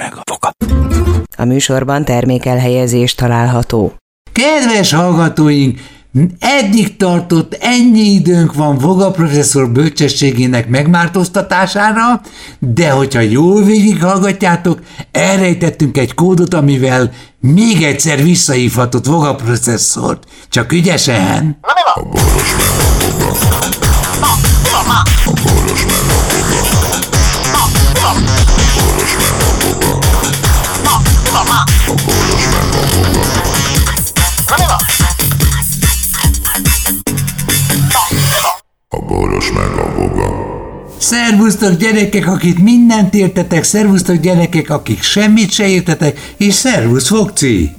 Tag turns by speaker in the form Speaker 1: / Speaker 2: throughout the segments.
Speaker 1: meg a foka.
Speaker 2: A műsorban termékelhelyezés található.
Speaker 3: Kedves hallgatóink, eddig tartott ennyi időnk van Voga professzor bölcsességének megmártóztatására, de hogyha jól végighallgatjátok, elrejtettünk egy kódot, amivel még egyszer visszahívhatott Voga professzort. Csak ügyesen!
Speaker 4: A
Speaker 3: Szervusztok gyerekek, akik mindent értetek, szervusztok gyerekek, akik semmit se értetek, és szervusz Fogci!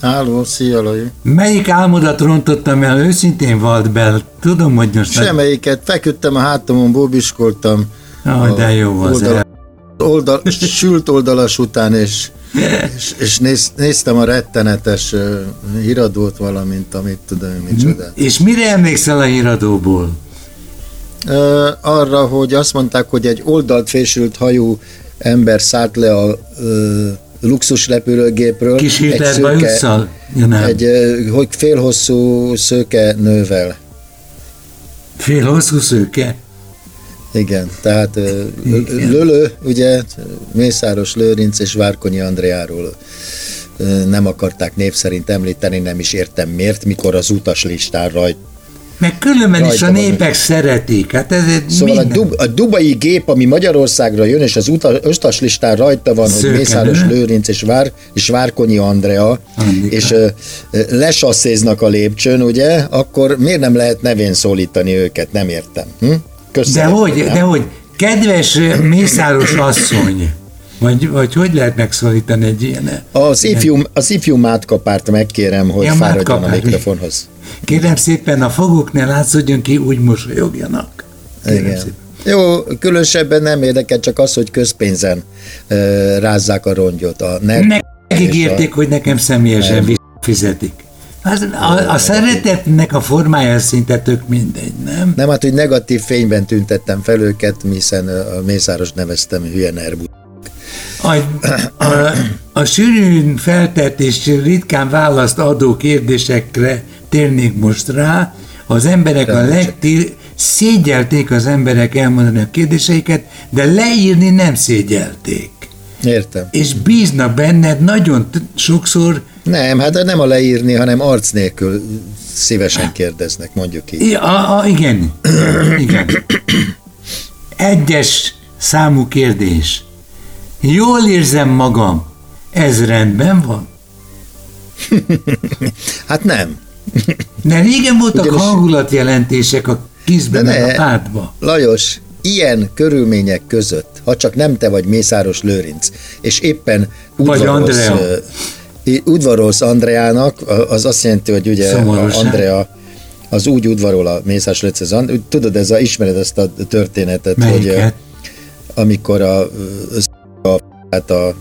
Speaker 5: Háló, szia Lajos.
Speaker 3: Melyik álmodat rontottam el őszintén Waldbell? Tudom, hogy most...
Speaker 5: Semmelyiket, feküdtem a hátamon, bóbiskoltam.
Speaker 3: Ah, de jó az
Speaker 5: oldal, oldal, sült oldalas után, és, és, és néz, néztem a rettenetes uh, híradót, valamint, amit tudom, micsoda.
Speaker 3: És mire emlékszel a híradóból?
Speaker 5: Arra, hogy azt mondták, hogy egy oldalt fésült hajú ember szállt le a uh, luxus repülőgépről.
Speaker 3: Kis
Speaker 5: egy
Speaker 3: Hitler
Speaker 5: szőke,
Speaker 3: bajusszal? Ja, nem.
Speaker 5: egy hogy félhosszú szőke nővel.
Speaker 3: Fél hosszú szőke?
Speaker 5: Igen, tehát ö,
Speaker 3: Igen.
Speaker 5: Lölő, ugye, Mészáros Lőrinc és Várkonyi Andreáról ö, nem akarták név szerint említeni, nem is értem miért, mikor az utas listán rajt.
Speaker 3: Meg különben is
Speaker 5: Rajta
Speaker 3: a
Speaker 5: van.
Speaker 3: népek szeretik. Hát ez egy
Speaker 5: Szóval a,
Speaker 3: minden.
Speaker 5: dub, a dubai gép, ami Magyarországra jön, és az utas, utas listán rajta van,
Speaker 3: Szőke
Speaker 5: hogy Mészáros. Lőrinc és, Vár, és Várkonyi Andrea,
Speaker 3: Andika.
Speaker 5: és ö, lesasszéznak a lépcsőn, ugye, akkor miért nem lehet nevén szólítani őket? Nem értem. Hm?
Speaker 3: De
Speaker 5: Köszönöm.
Speaker 3: hogy, de hogy, kedves Mészáros asszony, vagy, vagy hogy lehet megszólítani egy ilyen?
Speaker 5: Az ifjú, az ifjú mátkapárt megkérem, hogy
Speaker 3: Ja,
Speaker 5: fáradjon a mikrofonhoz.
Speaker 3: Kérem szépen, a foguk ne látszódjon ki, úgy mosolyogjanak. Kérem
Speaker 5: Igen.
Speaker 3: szépen.
Speaker 5: Jó, különösebben nem érdekel, csak az, hogy közpénzen uh, rázzák a rongyot. A NER
Speaker 3: Megígérték, hogy nekem személyesen fizetik. Az, a, a szeretetnek a formája szinte tök mindegy, nem?
Speaker 5: Nem, hát, hogy negatív fényben tüntettem fel őket, hiszen a Mészáros neveztem hülye nervú.
Speaker 3: A, a, a sűrűn feltett és ritkán választ adó kérdésekre térnék most rá, az emberek a legtír, szégyelték az emberek elmondani a kérdéseiket, de leírni nem szégyelték.
Speaker 5: Értem.
Speaker 3: És bíznak benned nagyon t- sokszor,
Speaker 5: Nem, hát nem a leírni, hanem arc nélkül szívesen kérdeznek, mondjuk így.
Speaker 3: A, a, igen, igen. Egyes számú kérdés. Jól érzem magam. Ez rendben van?
Speaker 5: Hát nem.
Speaker 3: De régen voltak
Speaker 5: Ugyanis-
Speaker 3: hangulatjelentések a kizben,
Speaker 5: ne.
Speaker 3: a pártba.
Speaker 5: Lajos, ilyen körülmények között, ha csak nem te vagy Mészáros Lőrinc, és éppen
Speaker 3: Vagy
Speaker 5: udvarolsz,
Speaker 3: Andrea.
Speaker 5: udvarolsz Andreának, az azt jelenti, hogy ugye
Speaker 3: Szomorúság.
Speaker 5: Andrea az úgy udvarol a Mészáros Lőrinc, az tudod, ez a, ismered ezt a történetet, hogy
Speaker 3: Melyiket?
Speaker 5: amikor a, a, hát a,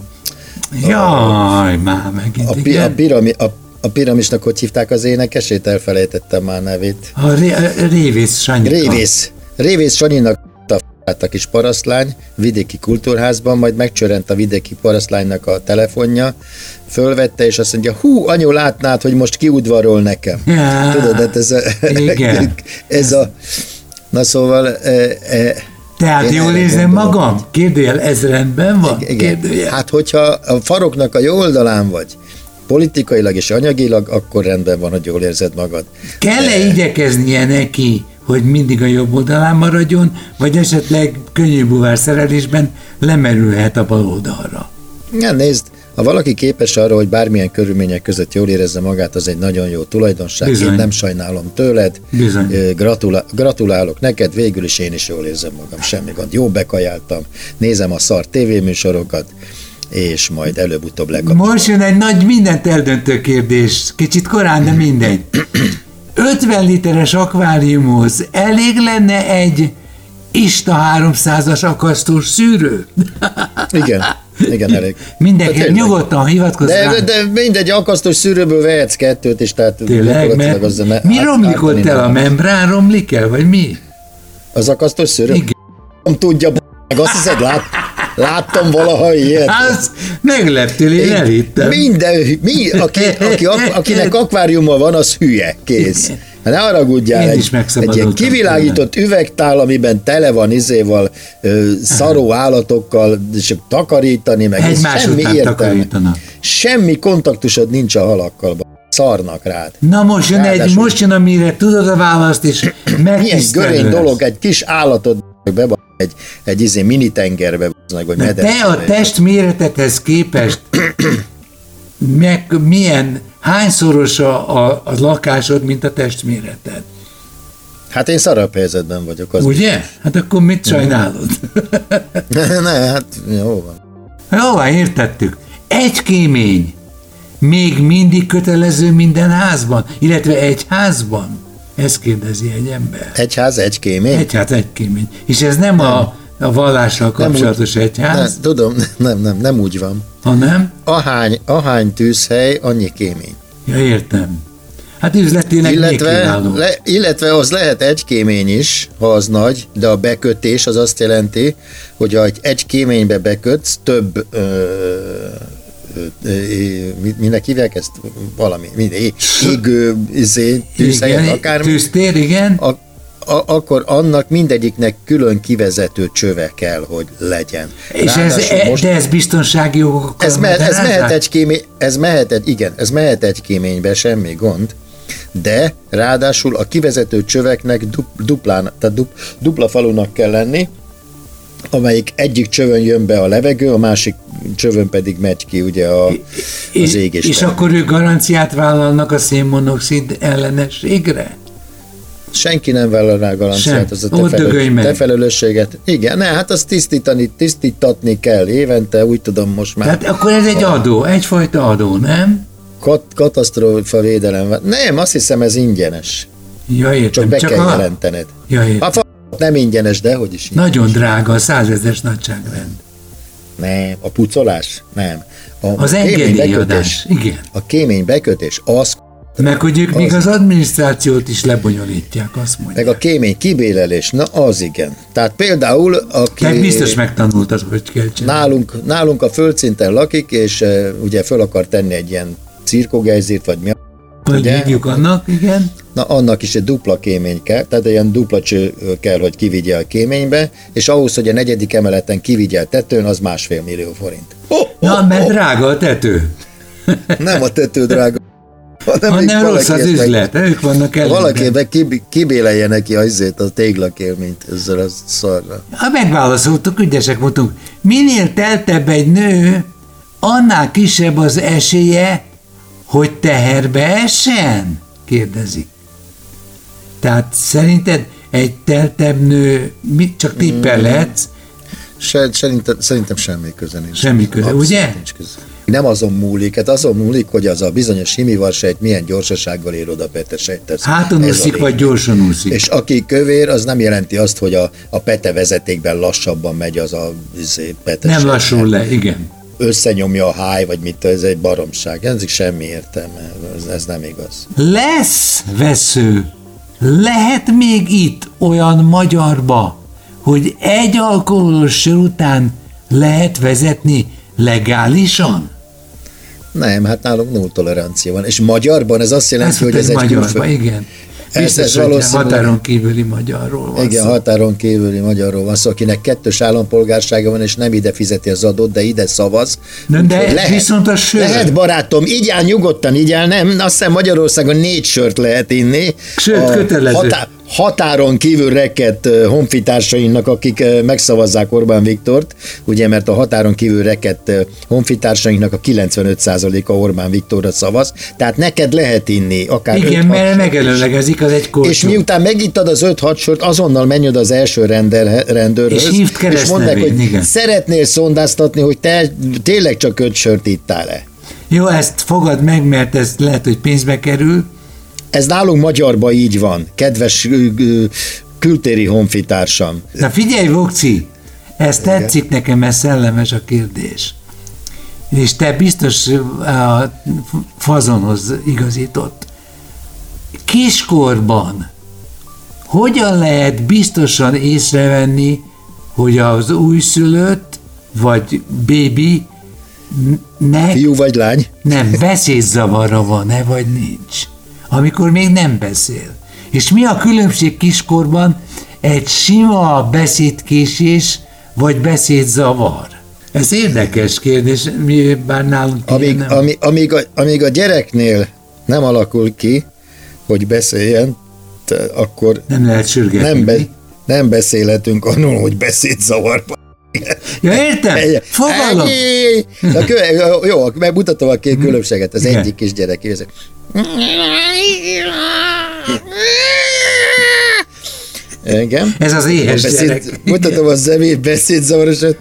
Speaker 3: Jaj, már megint,
Speaker 5: a, pi, a,
Speaker 3: igen.
Speaker 5: pirami, a, a piramisnak hogy hívták az énekesét? Elfelejtettem már nevét.
Speaker 3: A, ré, a Révész Sanyika.
Speaker 5: Révész. Révész Sanyinak a f***át a kis parasztlány vidéki kultúrházban, majd megcsörent a vidéki parasztlánynak a telefonja, fölvette, és azt mondja, hú, anyu, látnád, hogy most kiudvarol nekem.
Speaker 3: Já,
Speaker 5: Tudod, hát ez a,
Speaker 3: igen.
Speaker 5: ez a na szóval, e, e,
Speaker 3: Tehát jól érzem magam? Kérdőjel, ez rendben van?
Speaker 5: igen.
Speaker 3: Kérdőjel.
Speaker 5: Hát, hogyha a faroknak a jó oldalán vagy, politikailag és anyagilag, akkor rendben van, hogy jól érzed magad.
Speaker 3: Kell-e igyekeznie neki, hogy mindig a jobb oldalán maradjon, vagy esetleg könnyű buvár szerelésben lemerülhet a bal oldalra?
Speaker 5: Ja, nézd, ha valaki képes arra, hogy bármilyen körülmények között jól érezze magát, az egy nagyon jó tulajdonság.
Speaker 3: Bizony.
Speaker 5: Én nem sajnálom tőled.
Speaker 3: Bizony.
Speaker 5: Gratula- gratulálok neked, végül is én is jól érzem magam, semmi gond. Jó bekajáltam, nézem a szar tévéműsorokat, és majd előbb-utóbb lekapcsolom.
Speaker 3: Most jön egy nagy mindent eldöntő kérdés, kicsit korán, de mindegy. 50 literes akváriumhoz elég lenne egy Ista 300-as akasztós szűrő?
Speaker 5: Igen, igen, elég.
Speaker 3: Mindenki
Speaker 5: De tényleg.
Speaker 3: nyugodtan hivatkozz rá.
Speaker 5: De, de mindegy, akasztós szűrőből vehetsz kettőt is, tehát
Speaker 3: Tényleg, mert
Speaker 5: azzal ne-
Speaker 3: mi
Speaker 5: át-
Speaker 3: romlik ott el? A membrán romlik el, vagy mi?
Speaker 5: Az akasztós szűrő?
Speaker 3: Igen.
Speaker 5: Nem tudja, meg azt hiszed, lát, Láttam valaha ilyet.
Speaker 3: Az megleptél, én elhittem.
Speaker 5: Minden, mi, aki, aki, akinek akváriuma van, az hülye, kész. Hát ne haragudjál,
Speaker 3: Én
Speaker 5: egy, egy ilyen kivilágított üvegtál, amiben tele van izéval, ö, szaró állatokkal, és takarítani, meg ez
Speaker 3: Egymás
Speaker 5: semmi értelme. Semmi kontaktusod nincs a halakkal, szarnak rád.
Speaker 3: Na most jön, egy, most jön, amire tudod a választ, és
Speaker 5: Milyen görény
Speaker 3: lesz.
Speaker 5: dolog, egy kis állatot be egy, egy izé mini tengerbe, vagy
Speaker 3: De te a
Speaker 5: medencébe.
Speaker 3: testméretethez képest meg milyen, hányszoros a, a, a lakásod, mint a testméreted?
Speaker 5: Hát én szarabb helyzetben vagyok. Az
Speaker 3: Ugye? Hát akkor mit sajnálod?
Speaker 5: ne, hát jó van.
Speaker 3: Jó, van, értettük. Egy kémény még mindig kötelező minden házban, illetve egy házban? Ezt kérdezi egy ember.
Speaker 5: Egy ház, egy kémény?
Speaker 3: Egy ház, egy kémény. És ez nem, a, a vallással
Speaker 5: Nem
Speaker 3: kapcsolatos
Speaker 5: úgy-
Speaker 3: egyház,
Speaker 5: Nem, tudom, nem, nem, nem úgy van.
Speaker 3: Hanem,
Speaker 5: Ahány, ahány tűzhely, annyi kémény.
Speaker 3: ja értem. Hát üzletileg még
Speaker 5: Illetve, le, illetve az lehet egy kémény is, ha az nagy, de a bekötés az azt jelenti, hogy ha egy, kéménybe bekötsz, több ö, ö, ö, mi- minek hívják ezt? Valami, mind, é- égő, izé, tűzhelyet, akármi.
Speaker 3: tűztér, igen.
Speaker 5: a, a, akkor annak mindegyiknek külön kivezető csöve kell, hogy legyen.
Speaker 3: És ez, e, de ez biztonsági jogokkal
Speaker 5: ez, me, ez, mehet egy kémény, ez mehet egy, igen, ez mehet egy kéménybe, semmi gond, de ráadásul a kivezető csöveknek dup, duplán, tehát dup, dupla falunak kell lenni, amelyik egyik csövön jön be a levegő, a másik csövön pedig megy ki ugye a, az
Speaker 3: és,
Speaker 5: égés.
Speaker 3: és akkor ők garanciát vállalnak a szénmonoxid ellenességre?
Speaker 5: Senki nem vállal rá garanciát, az a te, felelős, te felelősséget. Igen, ne, hát azt tisztítani, tisztítatni kell évente, úgy tudom most már.
Speaker 3: Tehát akkor ez egy adó, egyfajta adó, nem?
Speaker 5: Kat, katasztrófa védelem. Nem, azt hiszem ez ingyenes.
Speaker 3: Ja, értem.
Speaker 5: Csak be
Speaker 3: Csak
Speaker 5: kell
Speaker 3: a...
Speaker 5: jelentened.
Speaker 3: Ja, értem.
Speaker 5: A fa nem ingyenes, de hogy is ingyenes.
Speaker 3: Nagyon drága, a százezes nagyságrend.
Speaker 5: Nem, a pucolás? Nem. A
Speaker 3: Az engedélyadás, igen.
Speaker 5: A kémény bekötés, az,
Speaker 3: Meg hogy ők még
Speaker 5: Az-
Speaker 3: az adminisztrációt is lebonyolítják, azt mondják.
Speaker 5: meg a kémény kibélelés, na az igen. Tehát például, aki
Speaker 3: Meg biztos megtanultad, hogy kell csinálni.
Speaker 5: nálunk, nálunk a földszinten lakik, és uh, ugye föl akar tenni egy ilyen cirkogejzét, vagy mi a-
Speaker 3: Hogy
Speaker 5: ugye?
Speaker 3: hívjuk annak, igen.
Speaker 5: Na, annak is egy dupla kémény kell, tehát ilyen dupla cső kell, hogy kivigye a kéménybe, és ahhoz, hogy a negyedik emeleten kivigye a tetőn, az másfél millió forint. Oh,
Speaker 3: Na, mert drága a tető.
Speaker 5: Nem a tető drága, hanem,
Speaker 3: Hanem rossz az
Speaker 5: ezt meg-
Speaker 3: üzlet, ők vannak
Speaker 5: Ha Valaki meg kib- kibélelje neki a, izét, a téglakélményt ezzel a szarra.
Speaker 3: Ha megválaszoltuk, ügyesek voltunk. Minél teltebb egy nő, annál kisebb az esélye, hogy teherbe essen? Kérdezik. Tehát szerinted egy teltebb nő, mit csak tippelhetsz,
Speaker 5: Se, szerintem, szerintem semmi köze nincs.
Speaker 3: Semmi köze,
Speaker 5: Abszolút
Speaker 3: ugye?
Speaker 5: Nincs köze. Nem azon múlik, hát azon múlik, hogy az a bizonyos himivarsejt milyen gyorsasággal ér oda petesejthez.
Speaker 3: háton úszik, vagy gyorsan úszik.
Speaker 5: És aki kövér, az nem jelenti azt, hogy a, a pete vezetékben lassabban megy az a izé, petes.
Speaker 3: Nem lassul le, igen.
Speaker 5: Összenyomja a háj, vagy mit, ez egy baromság. Ez semmi értelme, ez, ez nem igaz.
Speaker 3: Lesz vesző, lehet még itt olyan magyarba, hogy egy alkoholos sör után lehet vezetni legálisan?
Speaker 5: Nem, hát nálunk null tolerancia van. És magyarban ez azt jelenti,
Speaker 3: Ezt
Speaker 5: hogy ez egy
Speaker 3: magyarba,
Speaker 5: külföld.
Speaker 3: igen.
Speaker 5: Ez-
Speaker 3: Biztos,
Speaker 5: ez
Speaker 3: hogy
Speaker 5: valószínűleg-
Speaker 3: határon kívüli magyarról van
Speaker 5: Igen,
Speaker 3: szó.
Speaker 5: határon kívüli magyarról van szó, akinek kettős állampolgársága van, és nem ide fizeti az adót, de ide szavaz.
Speaker 3: Nem, de
Speaker 5: Úgyhogy
Speaker 3: viszont a sör.
Speaker 5: Lehet, barátom, így áll nyugodtan, így áll, nem? Azt hiszem Magyarországon négy sört lehet inni.
Speaker 3: Sőt, kötelező.
Speaker 5: Határon kívül rekedt ö, honfitársainknak, akik megszavazzák Orbán Viktort, ugye, mert a határon kívül rekedt ö, honfitársainknak a 95%-a Orbán Viktorra szavaz, tehát neked lehet inni, akár
Speaker 3: Igen,
Speaker 5: 5-6
Speaker 3: mert megelőlegezik az egy kortyú.
Speaker 5: És miután megittad az 5-6 sort, azonnal menj oda az első rendőr, rendőrhöz,
Speaker 3: És hívd
Speaker 5: és mondd meg, hogy
Speaker 3: igen.
Speaker 5: szeretnél szondáztatni, hogy te tényleg csak 5 sört ittál-e.
Speaker 3: Jó, ezt fogad meg, mert ez lehet, hogy pénzbe kerül.
Speaker 5: Ez nálunk magyarban így van, kedves kültéri honfitársam.
Speaker 3: Na figyelj, Vokci, ez tetszik nekem, ez szellemes a kérdés. És te biztos a fazonhoz igazított. Kiskorban hogyan lehet biztosan észrevenni, hogy az újszülött vagy bébi, ne,
Speaker 5: Fiú vagy lány?
Speaker 3: nem, beszédzavarra van-e, vagy nincs. Amikor még nem beszél. És mi a különbség kiskorban egy sima beszédkésés, vagy beszédzavar? Ez érdekes kérdés, mi bár nálunk
Speaker 5: Amíg,
Speaker 3: nem.
Speaker 5: ami, amíg, a, amíg a gyereknél nem alakul ki, hogy beszéljen, akkor
Speaker 3: nem lehet sürgetni.
Speaker 5: nem, be, nem beszélhetünk arról, hogy beszédzavarban.
Speaker 3: Ja, értem, fogalom.
Speaker 5: Ennyi! A köve, jó, megmutatom a két különbséget. Az egyik kisgyerek érzi. Igen.
Speaker 3: Ez az éhes
Speaker 5: Beszéd,
Speaker 3: gyerek.
Speaker 5: mutatom a zemét, beszédzavarosat.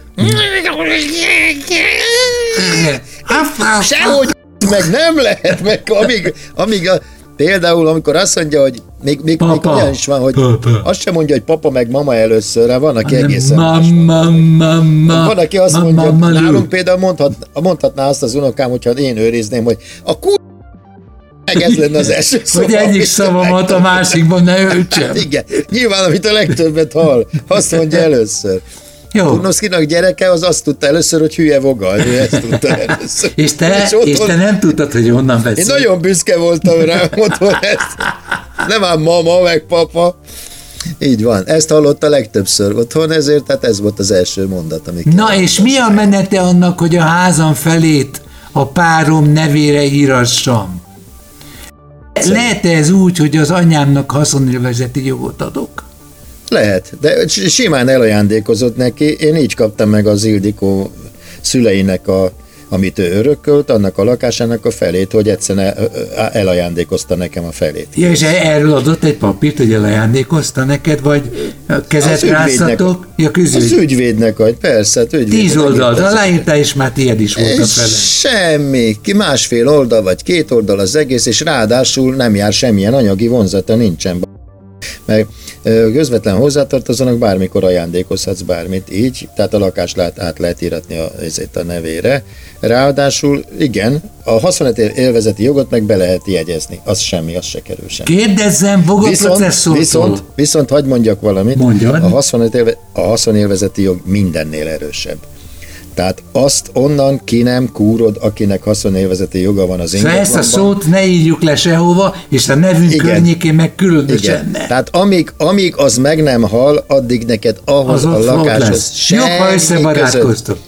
Speaker 5: Sehogy meg nem lehet, meg amíg, amíg a, például amikor azt mondja, hogy még, még, még olyan is van, hogy
Speaker 3: Papa.
Speaker 5: azt sem mondja, hogy papa meg mama előszörre, van, aki egészen más
Speaker 3: Mamma, mamma,
Speaker 5: van, aki azt
Speaker 3: mamma,
Speaker 5: mondja,
Speaker 3: mamma,
Speaker 5: nálunk például mondhat, mondhatná azt az unokám, hogyha én őrizném, hogy a kur... meg ez lenne az első szó.
Speaker 3: Hogy egyik szavamat a másikban ne öltsem.
Speaker 5: Hát igen, nyilván, amit a legtöbbet hall, azt mondja először.
Speaker 3: Jó.
Speaker 5: Turnoszkinak gyereke az azt tudta először, hogy hülye vogal, ő ezt tudta először.
Speaker 3: És te,
Speaker 5: otthon-
Speaker 3: és te nem tudtad, hogy honnan
Speaker 5: Én
Speaker 3: beszél.
Speaker 5: nagyon büszke voltam rá, otthon ezt. Nem ám mama, meg papa. Így van, ezt hallotta legtöbbször otthon, ezért tehát ez volt az első mondat, ami
Speaker 3: Na és mi a menete annak, hogy a házam felét a párom nevére írassam? lehet ez úgy, hogy az anyámnak haszonélvezeti jogot adok?
Speaker 5: Lehet, de simán elajándékozott neki. Én így kaptam meg az Ildikó szüleinek a amit ő örökölt, annak a lakásának a felét, hogy egyszerűen elajándékozta nekem a felét.
Speaker 3: Ja, és erről adott egy papírt, hogy elajándékozta neked, vagy kezet ráztatok? Ja,
Speaker 5: Az ügyvédnek, hogy persze, hát ügyvédnek.
Speaker 3: Tíz oldalt aláírta, és már tiéd is volt a fele.
Speaker 5: Semmi, ki másfél oldal vagy két oldal az egész, és ráadásul nem jár semmilyen anyagi vonzata nincsen. Mert közvetlen hozzátartozónak bármikor ajándékozhatsz bármit, így, tehát a lakást lehet, át lehet íratni a, ezért a nevére. Ráadásul igen, a haszonlet élvezeti jogot meg be lehet jegyezni, az semmi, az se kerül semmi.
Speaker 3: Kérdezzem, Boga
Speaker 5: Viszont, viszont, viszont hagyd mondjak valamit.
Speaker 3: Mondjad.
Speaker 5: A haszonélvezeti jog mindennél erősebb. Tehát azt onnan ki nem kúrod, akinek haszonélvezeti joga van az
Speaker 3: Szóval ezt a
Speaker 5: ingatlanban.
Speaker 3: szót ne írjuk le sehova, és a nevünk
Speaker 5: Igen.
Speaker 3: környékén meg különösen ne.
Speaker 5: Tehát amíg, amíg az meg nem hal, addig neked ahhoz
Speaker 3: Az
Speaker 5: a lakáshoz
Speaker 3: lesz. Jobb, ha
Speaker 5: semmi
Speaker 3: összebarátkoztok.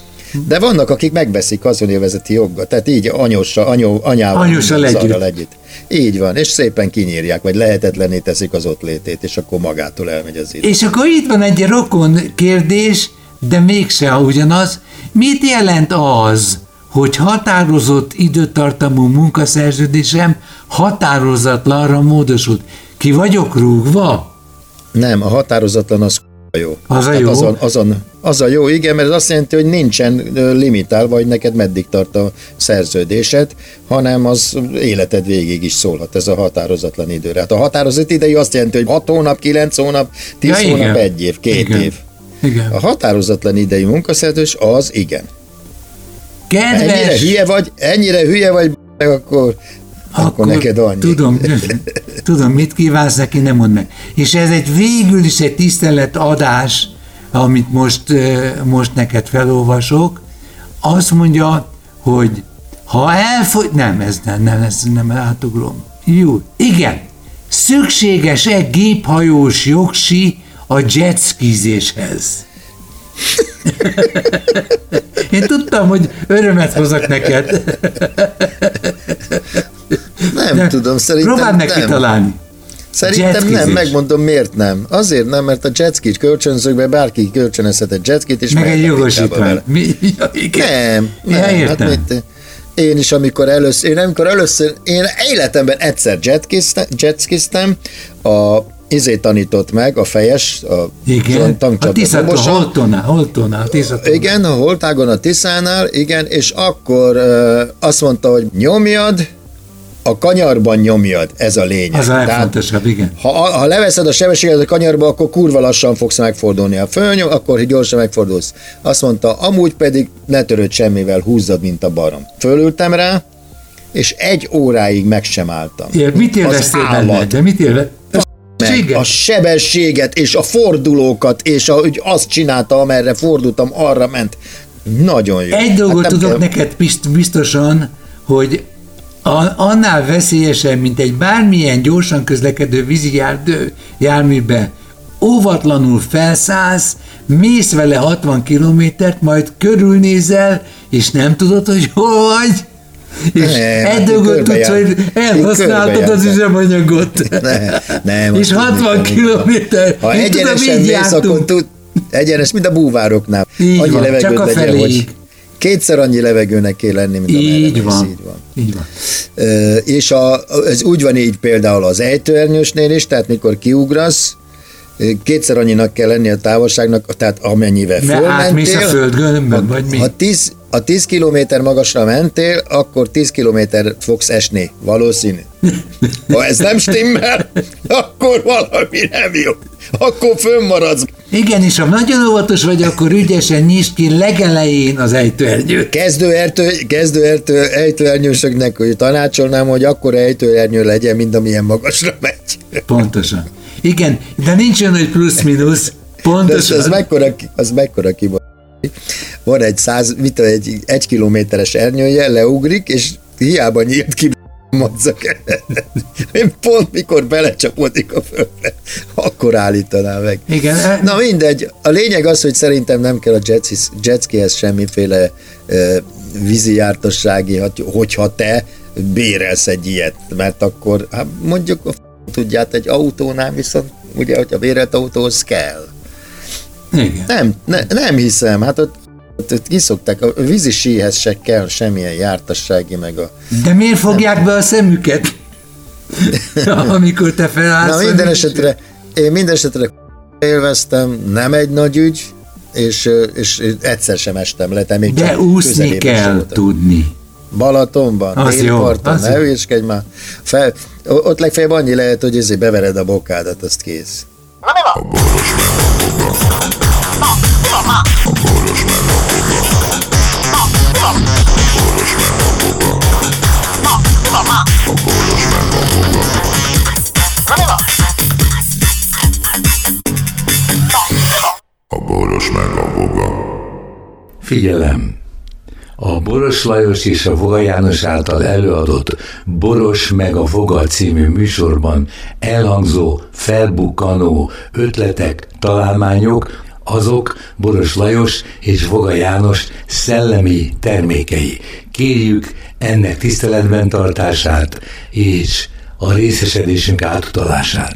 Speaker 5: De vannak, akik megveszik haszonélvezeti joggal, tehát így anyossa, anyó, anyával, mindennel
Speaker 3: együtt.
Speaker 5: együtt. Így van, és szépen kinyírják, vagy lehetetlené teszik az ott létét, és akkor magától elmegy az idő.
Speaker 3: És akkor itt van egy rokon kérdés, de mégse ugyanaz. Mit jelent az, hogy határozott időtartamú munkaszerződésem határozatlanra módosult? Ki vagyok rúgva?
Speaker 5: Nem, a határozatlan az jó.
Speaker 3: Az a jó?
Speaker 5: Azon, azon, az a jó, igen, mert ez azt jelenti, hogy nincsen limitálva, hogy neked meddig tart a szerződésed, hanem az életed végig is szólhat ez a határozatlan időre. Hát a határozott idejű azt jelenti, hogy 6 hónap, 9 hónap, 10
Speaker 3: Ja,
Speaker 5: hónap,
Speaker 3: igen.
Speaker 5: egy év, két
Speaker 3: Igen.
Speaker 5: év.
Speaker 3: Igen.
Speaker 5: A határozatlan idejű munkaszerződés az igen. Ennyire
Speaker 3: Kedves,
Speaker 5: hülye vagy, ennyire hülye vagy, akkor, akkor, akkor neked annyi.
Speaker 3: Tudom, tudom, mit kívánsz neki, nem mondd meg. És ez egy végül is egy tisztelet adás, amit most, most neked felolvasok. Azt mondja, hogy ha elfogy... Nem, ez nem, nem, ez nem átugrom. Jó, igen. Szükséges-e géphajós jogsi a jetskizéshez? Én tudtam, hogy örömet hozok neked.
Speaker 5: Nem
Speaker 3: De
Speaker 5: tudom, szerintem
Speaker 3: Próbáld meg
Speaker 5: nem.
Speaker 3: kitalálni.
Speaker 5: Szerintem
Speaker 3: Jetskizés.
Speaker 5: nem, megmondom miért nem. Azért nem, mert a jetskit kölcsönzőkbe bárki kölcsönözhet egy jetskit, és
Speaker 3: Meg egy jogosítvány. Mi? Ja, igen.
Speaker 5: Nem, nem.
Speaker 3: Ja,
Speaker 5: hát
Speaker 3: értem.
Speaker 5: mit, én is, amikor először, én amikor először, én életemben egyszer jetskiztem, jetskiztem a izé tanított meg, a fejes, a
Speaker 3: Igen, a. Holtonál, Holtonál, Tiszata.
Speaker 5: Igen, a Holtágon a Tiszánál, igen, és akkor ö, azt mondta, hogy nyomjad, a kanyarban nyomjad, ez a lényeg.
Speaker 3: Az a legfontosabb, igen.
Speaker 5: ha, ha leveszed a sebességet a kanyarba, akkor kurva lassan fogsz megfordulni. Ha fölnyom, akkor gyorsan megfordulsz. Azt mondta, amúgy pedig ne törőd semmivel, húzzad, mint a barom. Fölültem rá, és egy óráig meg sem álltam.
Speaker 3: Ja, mit
Speaker 5: állat.
Speaker 3: benne? De mit élve?
Speaker 5: Meg a sebességet, és a fordulókat, és a, hogy azt csinálta, amerre fordultam, arra ment. Nagyon jó.
Speaker 3: Egy dolgot
Speaker 5: Hát
Speaker 3: tudok
Speaker 5: kell-
Speaker 3: neked bizt- biztosan, hogy a, annál veszélyesebb, mint egy bármilyen gyorsan közlekedő vízi jár, járműbe óvatlanul felszállsz, mész vele 60 kilométert, majd körülnézel, és nem tudod, hogy hol vagy, és
Speaker 5: Nem,
Speaker 3: dolgot tudsz, hogy elhasználtad az üzemanyagot.
Speaker 5: Ne, nem,
Speaker 3: és
Speaker 5: azt
Speaker 3: 60
Speaker 5: tudni kell,
Speaker 3: kilométer.
Speaker 5: Ha
Speaker 3: Én
Speaker 5: egyenesen mész, akkor tud, egyenes, mint a búvároknál.
Speaker 3: Így
Speaker 5: annyi
Speaker 3: van, csak a
Speaker 5: legyen,
Speaker 3: feléig.
Speaker 5: hogy kétszer annyi levegőnek kell lenni, mint amerre
Speaker 3: Így
Speaker 5: mész,
Speaker 3: van.
Speaker 5: így van.
Speaker 3: Így van.
Speaker 5: Ö, és a, ez úgy van így például az ejtőernyősnél is, tehát mikor kiugrasz, kétszer annyinak kell lenni a távolságnak, tehát amennyivel
Speaker 3: Mert átmész a
Speaker 5: fölmentél.
Speaker 3: földgömbön, vagy mi?
Speaker 5: Ha 10, a 10 kilométer magasra mentél, akkor 10 kilométer fogsz esni, valószínű. Ha ez nem stimmel, akkor valami nem jó. Akkor fönnmaradsz.
Speaker 3: Igen, és ha nagyon óvatos vagy, akkor ügyesen nyisd ki legelején az ejtőernyőt.
Speaker 5: Kezdő, ertő, kezdő ertő, ejtőernyősöknek hogy tanácsolnám, hogy akkor ejtőernyő legyen, mint amilyen magasra megy.
Speaker 3: Pontosan. Igen, de nincs olyan, hogy plusz-minusz.
Speaker 5: De ez,
Speaker 3: Pontosan.
Speaker 5: ez mekkora, az mekkora kiba. Van egy, száz, mit egy, egy kilométeres ernyője, leugrik, és hiába nyílt ki madzak. Én pont mikor belecsapodik a földre, akkor állítaná meg.
Speaker 3: Igen, e-
Speaker 5: Na mindegy, a lényeg az, hogy szerintem nem kell a jetskihez semmiféle ö, vízi jártassági, hogyha te bérelsz egy ilyet, mert akkor, hát mondjuk a tudját egy autónál viszont, ugye, hogy a bérelt autóhoz kell.
Speaker 3: Igen.
Speaker 5: Nem, ne, nem hiszem, hát ott kiszokták, a vízi síhez se kell semmilyen jártassági, meg a...
Speaker 3: De miért fogják be a szemüket? Amikor te felállsz.
Speaker 5: Na minden esetre, én minden esetre élveztem, nem egy nagy ügy, és, és egyszer sem estem le, te még
Speaker 3: De úszni kell
Speaker 5: voltam.
Speaker 3: tudni.
Speaker 5: Balatonban,
Speaker 3: Az
Speaker 5: déli
Speaker 3: jó,
Speaker 5: parton,
Speaker 3: az
Speaker 5: ne
Speaker 3: jó.
Speaker 5: hülyéskedj már. Fel, ott legfeljebb annyi lehet, hogy ezért bevered a bokádat, azt kész.
Speaker 4: A boros meg
Speaker 1: Figyelem! A Boros Lajos és a Voga János által előadott Boros meg a Voga című műsorban elhangzó, felbukkanó ötletek, találmányok, azok Boros Lajos és Voga János szellemi termékei. Kérjük ennek tiszteletben tartását és a részesedésünk átutalását.